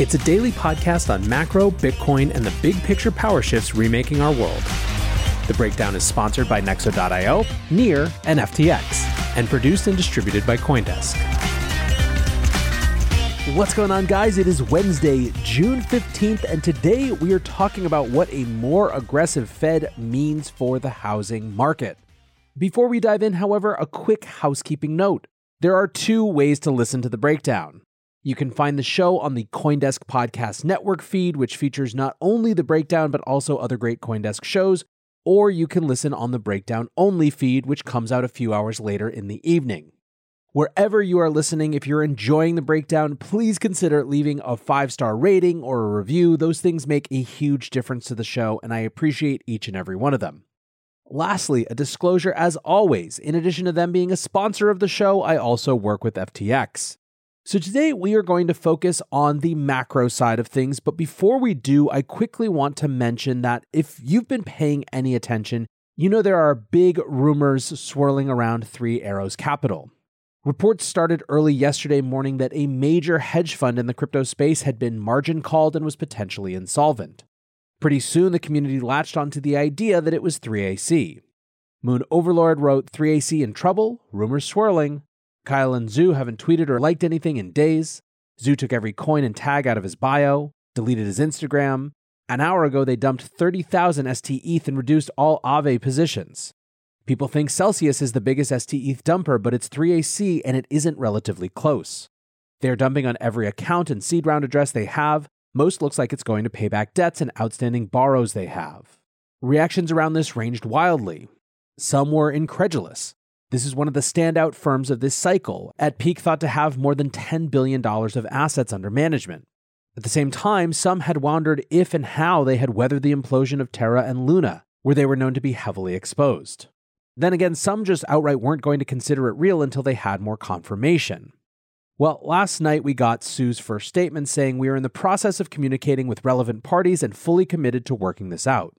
It's a daily podcast on macro, Bitcoin, and the big picture power shifts remaking our world. The Breakdown is sponsored by Nexo.io, Near, and FTX, and produced and distributed by Coindesk. What's going on, guys? It is Wednesday, June 15th, and today we are talking about what a more aggressive Fed means for the housing market. Before we dive in, however, a quick housekeeping note. There are two ways to listen to the breakdown. You can find the show on the Coindesk Podcast Network feed, which features not only the breakdown, but also other great Coindesk shows, or you can listen on the breakdown only feed, which comes out a few hours later in the evening. Wherever you are listening, if you're enjoying the breakdown, please consider leaving a five star rating or a review. Those things make a huge difference to the show, and I appreciate each and every one of them. Lastly, a disclosure as always in addition to them being a sponsor of the show, I also work with FTX. So today we are going to focus on the macro side of things, but before we do, I quickly want to mention that if you've been paying any attention, you know there are big rumors swirling around Three Arrows Capital. Reports started early yesterday morning that a major hedge fund in the crypto space had been margin called and was potentially insolvent. Pretty soon, the community latched onto the idea that it was 3AC. Moon Overlord wrote 3AC in trouble, rumors swirling. Kyle and Zhu haven't tweeted or liked anything in days. Zhu took every coin and tag out of his bio, deleted his Instagram. An hour ago, they dumped 30,000 ST ETH and reduced all Aave positions. People think Celsius is the biggest ST ETH dumper, but it's 3AC and it isn't relatively close. They're dumping on every account and seed round address they have, most looks like it's going to pay back debts and outstanding borrows they have. Reactions around this ranged wildly. Some were incredulous. This is one of the standout firms of this cycle, at peak thought to have more than $10 billion of assets under management. At the same time, some had wondered if and how they had weathered the implosion of Terra and Luna, where they were known to be heavily exposed. Then again, some just outright weren't going to consider it real until they had more confirmation. Well, last night we got Sue's first statement saying we are in the process of communicating with relevant parties and fully committed to working this out.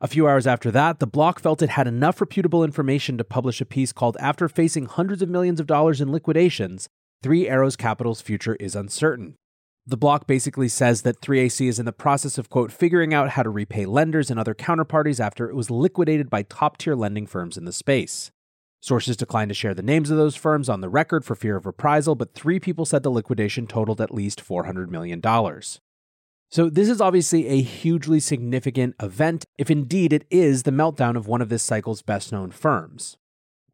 A few hours after that, the block felt it had enough reputable information to publish a piece called After Facing Hundreds of Millions of Dollars in Liquidations, Three Arrows Capital's Future is Uncertain. The block basically says that 3AC is in the process of, quote, figuring out how to repay lenders and other counterparties after it was liquidated by top tier lending firms in the space. Sources declined to share the names of those firms on the record for fear of reprisal, but three people said the liquidation totaled at least $400 million. So, this is obviously a hugely significant event, if indeed it is the meltdown of one of this cycle's best known firms.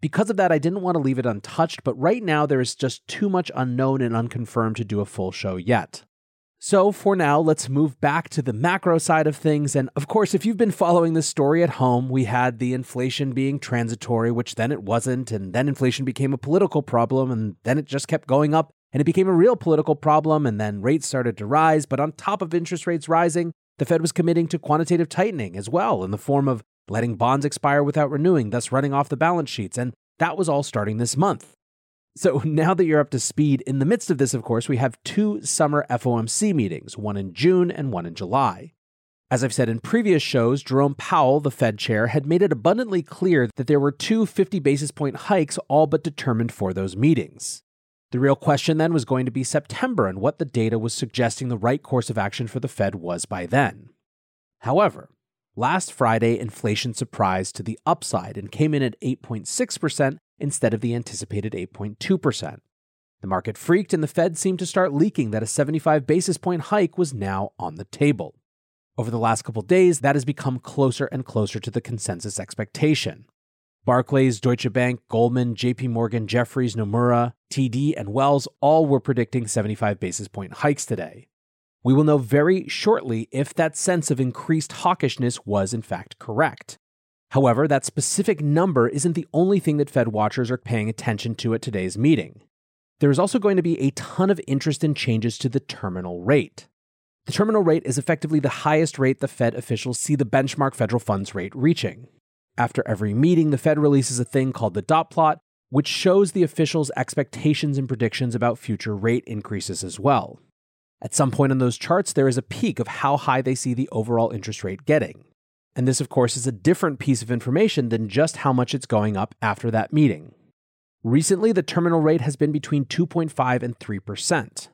Because of that, I didn't want to leave it untouched, but right now there is just too much unknown and unconfirmed to do a full show yet. So, for now, let's move back to the macro side of things. And of course, if you've been following this story at home, we had the inflation being transitory, which then it wasn't. And then inflation became a political problem. And then it just kept going up and it became a real political problem. And then rates started to rise. But on top of interest rates rising, the Fed was committing to quantitative tightening as well in the form of letting bonds expire without renewing, thus running off the balance sheets. And that was all starting this month. So now that you're up to speed, in the midst of this, of course, we have two summer FOMC meetings, one in June and one in July. As I've said in previous shows, Jerome Powell, the Fed chair, had made it abundantly clear that there were two 50 basis point hikes all but determined for those meetings. The real question then was going to be September and what the data was suggesting the right course of action for the Fed was by then. However, last Friday, inflation surprised to the upside and came in at 8.6% instead of the anticipated 8.2%. The market freaked and the Fed seemed to start leaking that a 75 basis point hike was now on the table. Over the last couple days, that has become closer and closer to the consensus expectation. Barclays, Deutsche Bank, Goldman, JP Morgan, Jefferies, Nomura, TD, and Wells all were predicting 75 basis point hikes today. We will know very shortly if that sense of increased hawkishness was in fact correct. However, that specific number isn't the only thing that Fed watchers are paying attention to at today's meeting. There is also going to be a ton of interest in changes to the terminal rate. The terminal rate is effectively the highest rate the Fed officials see the benchmark federal funds rate reaching. After every meeting, the Fed releases a thing called the dot plot, which shows the officials' expectations and predictions about future rate increases as well. At some point on those charts, there is a peak of how high they see the overall interest rate getting. And this, of course, is a different piece of information than just how much it's going up after that meeting. Recently, the terminal rate has been between 2.5 and 3%.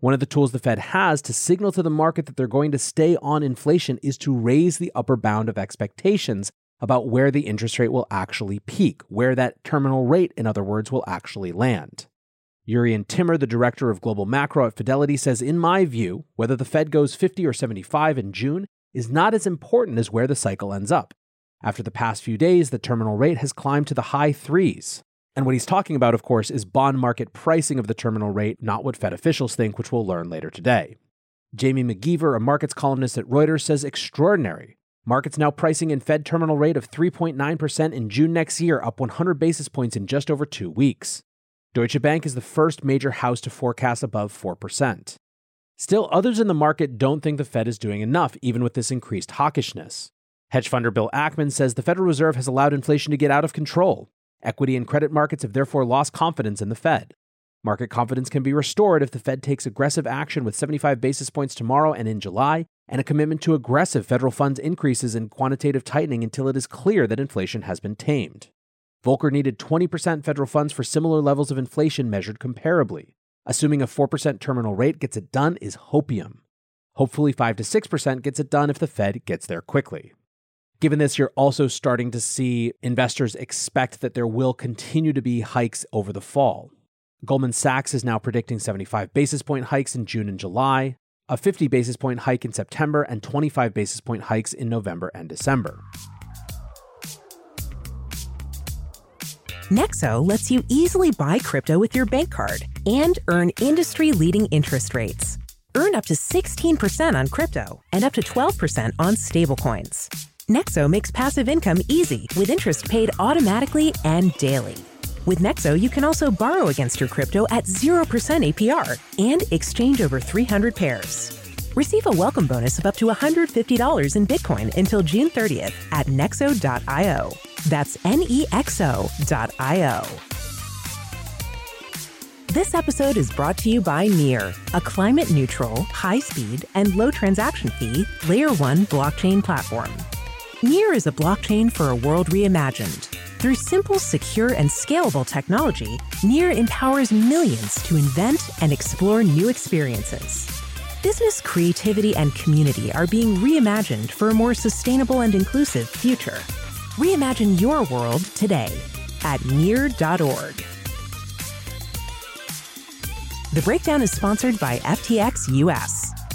One of the tools the Fed has to signal to the market that they're going to stay on inflation is to raise the upper bound of expectations about where the interest rate will actually peak, where that terminal rate, in other words, will actually land. Jurrien Timmer, the director of global macro at Fidelity, says In my view, whether the Fed goes 50 or 75 in June is not as important as where the cycle ends up. After the past few days, the terminal rate has climbed to the high threes. And what he's talking about, of course, is bond market pricing of the terminal rate, not what Fed officials think, which we'll learn later today. Jamie McGeever, a markets columnist at Reuters, says extraordinary. Markets now pricing in Fed terminal rate of 3.9% in June next year, up 100 basis points in just over two weeks. Deutsche Bank is the first major house to forecast above 4%. Still, others in the market don't think the Fed is doing enough, even with this increased hawkishness. Hedge funder Bill Ackman says the Federal Reserve has allowed inflation to get out of control. Equity and credit markets have therefore lost confidence in the Fed. Market confidence can be restored if the Fed takes aggressive action with 75 basis points tomorrow and in July, and a commitment to aggressive federal funds increases and quantitative tightening until it is clear that inflation has been tamed. Volcker needed 20% federal funds for similar levels of inflation measured comparably. Assuming a 4% terminal rate gets it done is hopium. Hopefully, 5 to 6% gets it done if the Fed gets there quickly. Given this, you're also starting to see investors expect that there will continue to be hikes over the fall. Goldman Sachs is now predicting 75 basis point hikes in June and July, a 50 basis point hike in September, and 25 basis point hikes in November and December. Nexo lets you easily buy crypto with your bank card and earn industry leading interest rates. Earn up to 16% on crypto and up to 12% on stablecoins. Nexo makes passive income easy with interest paid automatically and daily. With Nexo, you can also borrow against your crypto at 0% APR and exchange over 300 pairs. Receive a welcome bonus of up to $150 in Bitcoin until June 30th at nexo.io. That's N E X O.io. This episode is brought to you by Near, a climate neutral, high speed, and low transaction fee Layer 1 blockchain platform. Near is a blockchain for a world reimagined. Through simple, secure, and scalable technology, Near empowers millions to invent and explore new experiences. Business creativity and community are being reimagined for a more sustainable and inclusive future. Reimagine your world today at near.org. The breakdown is sponsored by FTX US.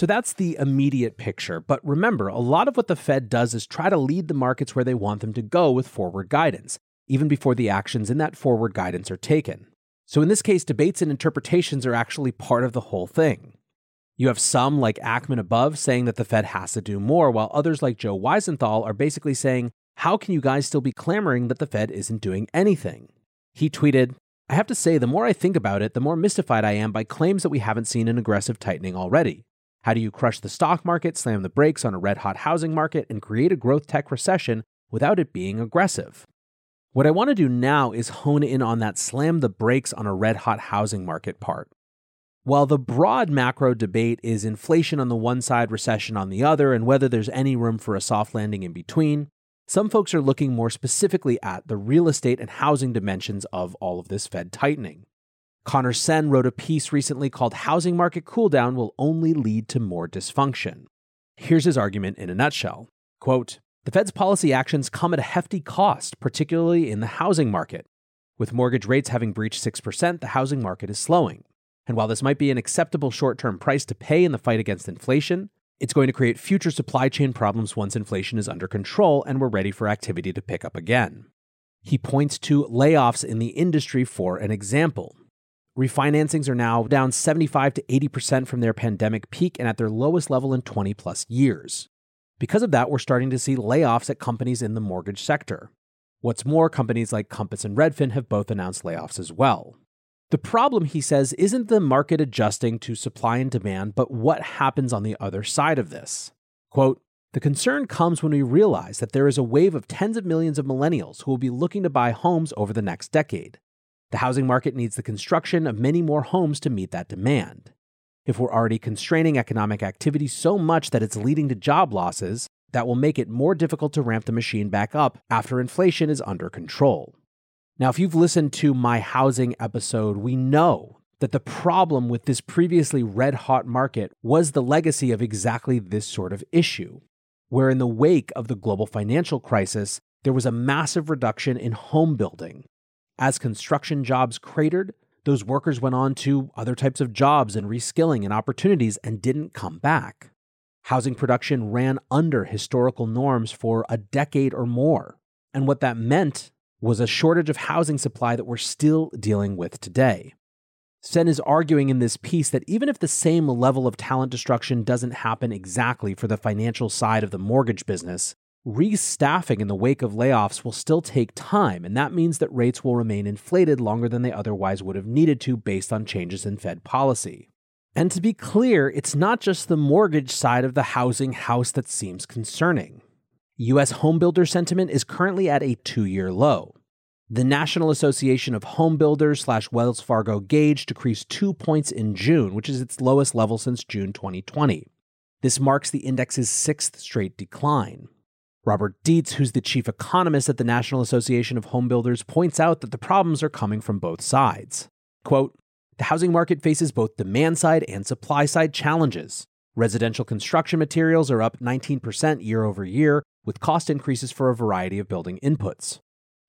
So that's the immediate picture. But remember, a lot of what the Fed does is try to lead the markets where they want them to go with forward guidance, even before the actions in that forward guidance are taken. So in this case, debates and interpretations are actually part of the whole thing. You have some, like Ackman above, saying that the Fed has to do more, while others, like Joe Weisenthal, are basically saying, How can you guys still be clamoring that the Fed isn't doing anything? He tweeted, I have to say, the more I think about it, the more mystified I am by claims that we haven't seen an aggressive tightening already. How do you crush the stock market, slam the brakes on a red hot housing market, and create a growth tech recession without it being aggressive? What I want to do now is hone in on that slam the brakes on a red hot housing market part. While the broad macro debate is inflation on the one side, recession on the other, and whether there's any room for a soft landing in between, some folks are looking more specifically at the real estate and housing dimensions of all of this Fed tightening. Conor Sen wrote a piece recently called Housing Market Cooldown Will Only Lead to More Dysfunction. Here's his argument in a nutshell. Quote, the Fed's policy actions come at a hefty cost, particularly in the housing market. With mortgage rates having breached 6%, the housing market is slowing. And while this might be an acceptable short term price to pay in the fight against inflation, it's going to create future supply chain problems once inflation is under control and we're ready for activity to pick up again. He points to layoffs in the industry for an example. Refinancings are now down 75 to 80% from their pandemic peak and at their lowest level in 20 plus years. Because of that, we're starting to see layoffs at companies in the mortgage sector. What's more, companies like Compass and Redfin have both announced layoffs as well. The problem, he says, isn't the market adjusting to supply and demand, but what happens on the other side of this. Quote, the concern comes when we realize that there is a wave of tens of millions of millennials who will be looking to buy homes over the next decade. The housing market needs the construction of many more homes to meet that demand. If we're already constraining economic activity so much that it's leading to job losses, that will make it more difficult to ramp the machine back up after inflation is under control. Now, if you've listened to my housing episode, we know that the problem with this previously red hot market was the legacy of exactly this sort of issue, where in the wake of the global financial crisis, there was a massive reduction in home building. As construction jobs cratered, those workers went on to other types of jobs and reskilling and opportunities and didn't come back. Housing production ran under historical norms for a decade or more. And what that meant was a shortage of housing supply that we're still dealing with today. Sen is arguing in this piece that even if the same level of talent destruction doesn't happen exactly for the financial side of the mortgage business, restaffing in the wake of layoffs will still take time, and that means that rates will remain inflated longer than they otherwise would have needed to based on changes in Fed policy. And to be clear, it's not just the mortgage side of the housing house that seems concerning. U.S. homebuilder sentiment is currently at a two year low. The National Association of Home Builders slash Wells Fargo Gauge decreased two points in June, which is its lowest level since June 2020. This marks the index's sixth straight decline. Robert Dietz, who's the chief economist at the National Association of Home Builders, points out that the problems are coming from both sides. Quote, the housing market faces both demand side and supply side challenges. Residential construction materials are up 19% year over year, with cost increases for a variety of building inputs.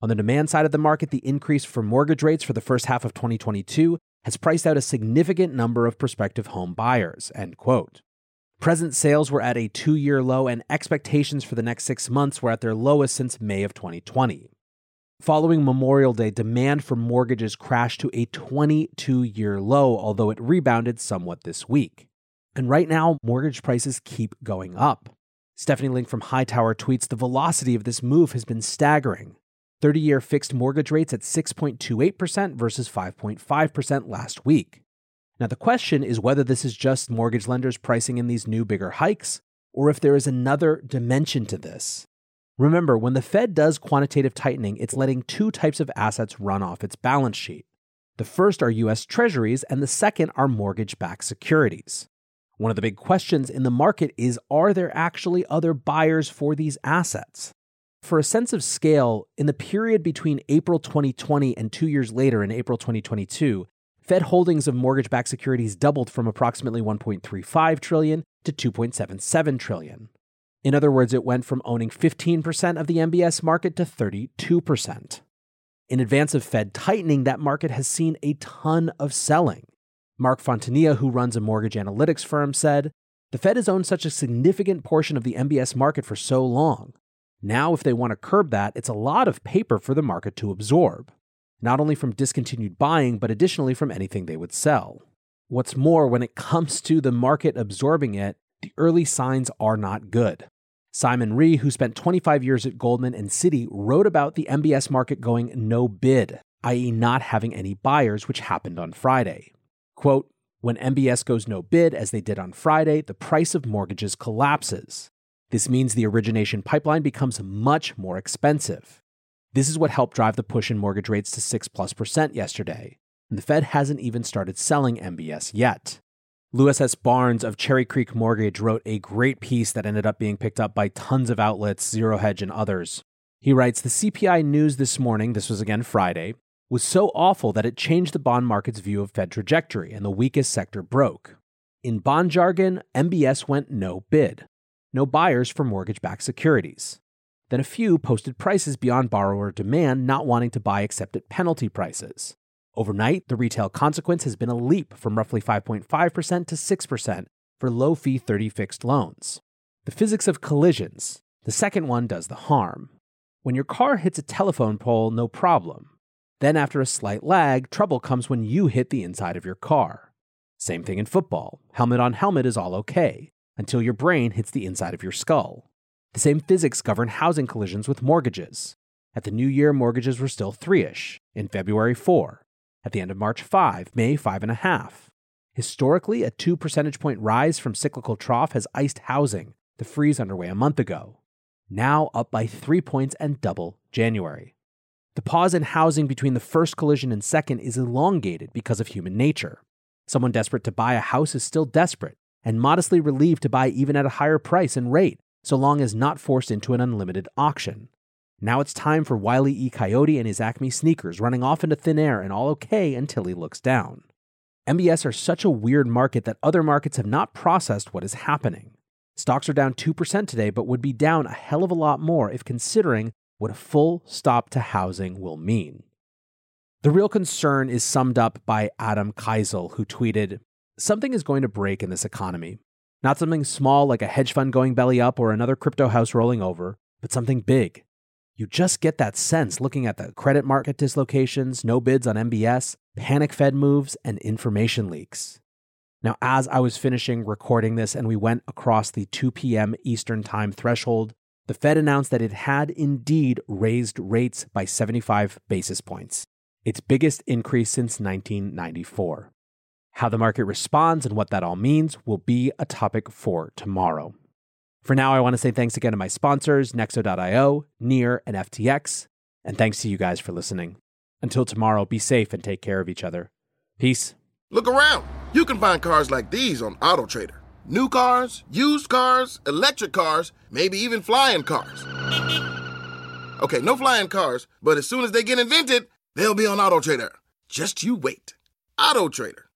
On the demand side of the market, the increase for mortgage rates for the first half of 2022 has priced out a significant number of prospective home buyers. End quote. Present sales were at a two year low, and expectations for the next six months were at their lowest since May of 2020. Following Memorial Day, demand for mortgages crashed to a 22 year low, although it rebounded somewhat this week. And right now, mortgage prices keep going up. Stephanie Link from Hightower tweets The velocity of this move has been staggering. 30 year fixed mortgage rates at 6.28% versus 5.5% last week. Now, the question is whether this is just mortgage lenders pricing in these new bigger hikes, or if there is another dimension to this. Remember, when the Fed does quantitative tightening, it's letting two types of assets run off its balance sheet. The first are US Treasuries, and the second are mortgage backed securities. One of the big questions in the market is are there actually other buyers for these assets? For a sense of scale, in the period between April 2020 and two years later in April 2022, Fed holdings of mortgage-backed securities doubled from approximately 1.35 trillion to 2.77 trillion. In other words, it went from owning 15% of the MBS market to 32%. In advance of Fed tightening, that market has seen a ton of selling. Mark Fontanilla, who runs a mortgage analytics firm, said, The Fed has owned such a significant portion of the MBS market for so long. Now, if they want to curb that, it's a lot of paper for the market to absorb, not only from discontinued buying, but additionally from anything they would sell. What's more, when it comes to the market absorbing it, the early signs are not good. Simon Ree, who spent 25 years at Goldman and Citi, wrote about the MBS market going no bid, i.e., not having any buyers, which happened on Friday. Quote, when MBS goes no bid, as they did on Friday, the price of mortgages collapses. This means the origination pipeline becomes much more expensive. This is what helped drive the push in mortgage rates to 6 plus percent yesterday and the Fed hasn't even started selling MBS yet. Louis S. Barnes of Cherry Creek Mortgage wrote a great piece that ended up being picked up by tons of outlets, Zero Hedge and others. He writes The CPI news this morning, this was again Friday, was so awful that it changed the bond market's view of Fed trajectory and the weakest sector broke. In bond jargon, MBS went no bid, no buyers for mortgage backed securities. Then a few posted prices beyond borrower demand, not wanting to buy except at penalty prices. Overnight, the retail consequence has been a leap from roughly 5.5% to 6% for low fee 30 fixed loans. The physics of collisions. The second one does the harm. When your car hits a telephone pole, no problem. Then, after a slight lag, trouble comes when you hit the inside of your car. Same thing in football. Helmet on helmet is all okay, until your brain hits the inside of your skull. The same physics govern housing collisions with mortgages. At the new year, mortgages were still three ish, in February, four, at the end of March, 5, May, 5.5. Historically, a 2 percentage point rise from cyclical trough has iced housing, the freeze underway a month ago. Now up by 3 points and double January. The pause in housing between the first collision and second is elongated because of human nature. Someone desperate to buy a house is still desperate and modestly relieved to buy even at a higher price and rate, so long as not forced into an unlimited auction. Now it's time for Wile E. Coyote and his Acme sneakers running off into thin air and all okay until he looks down. MBS are such a weird market that other markets have not processed what is happening. Stocks are down 2% today, but would be down a hell of a lot more if considering what a full stop to housing will mean. The real concern is summed up by Adam Keisel, who tweeted Something is going to break in this economy. Not something small like a hedge fund going belly up or another crypto house rolling over, but something big you just get that sense looking at the credit market dislocations, no bids on MBS, panic Fed moves, and information leaks. Now, as I was finishing recording this and we went across the 2 p.m. Eastern Time threshold, the Fed announced that it had indeed raised rates by 75 basis points, its biggest increase since 1994. How the market responds and what that all means will be a topic for tomorrow. For now, I want to say thanks again to my sponsors, Nexo.io, Near, and FTX. And thanks to you guys for listening. Until tomorrow, be safe and take care of each other. Peace. Look around. You can find cars like these on AutoTrader. New cars, used cars, electric cars, maybe even flying cars. Okay, no flying cars, but as soon as they get invented, they'll be on AutoTrader. Just you wait. AutoTrader.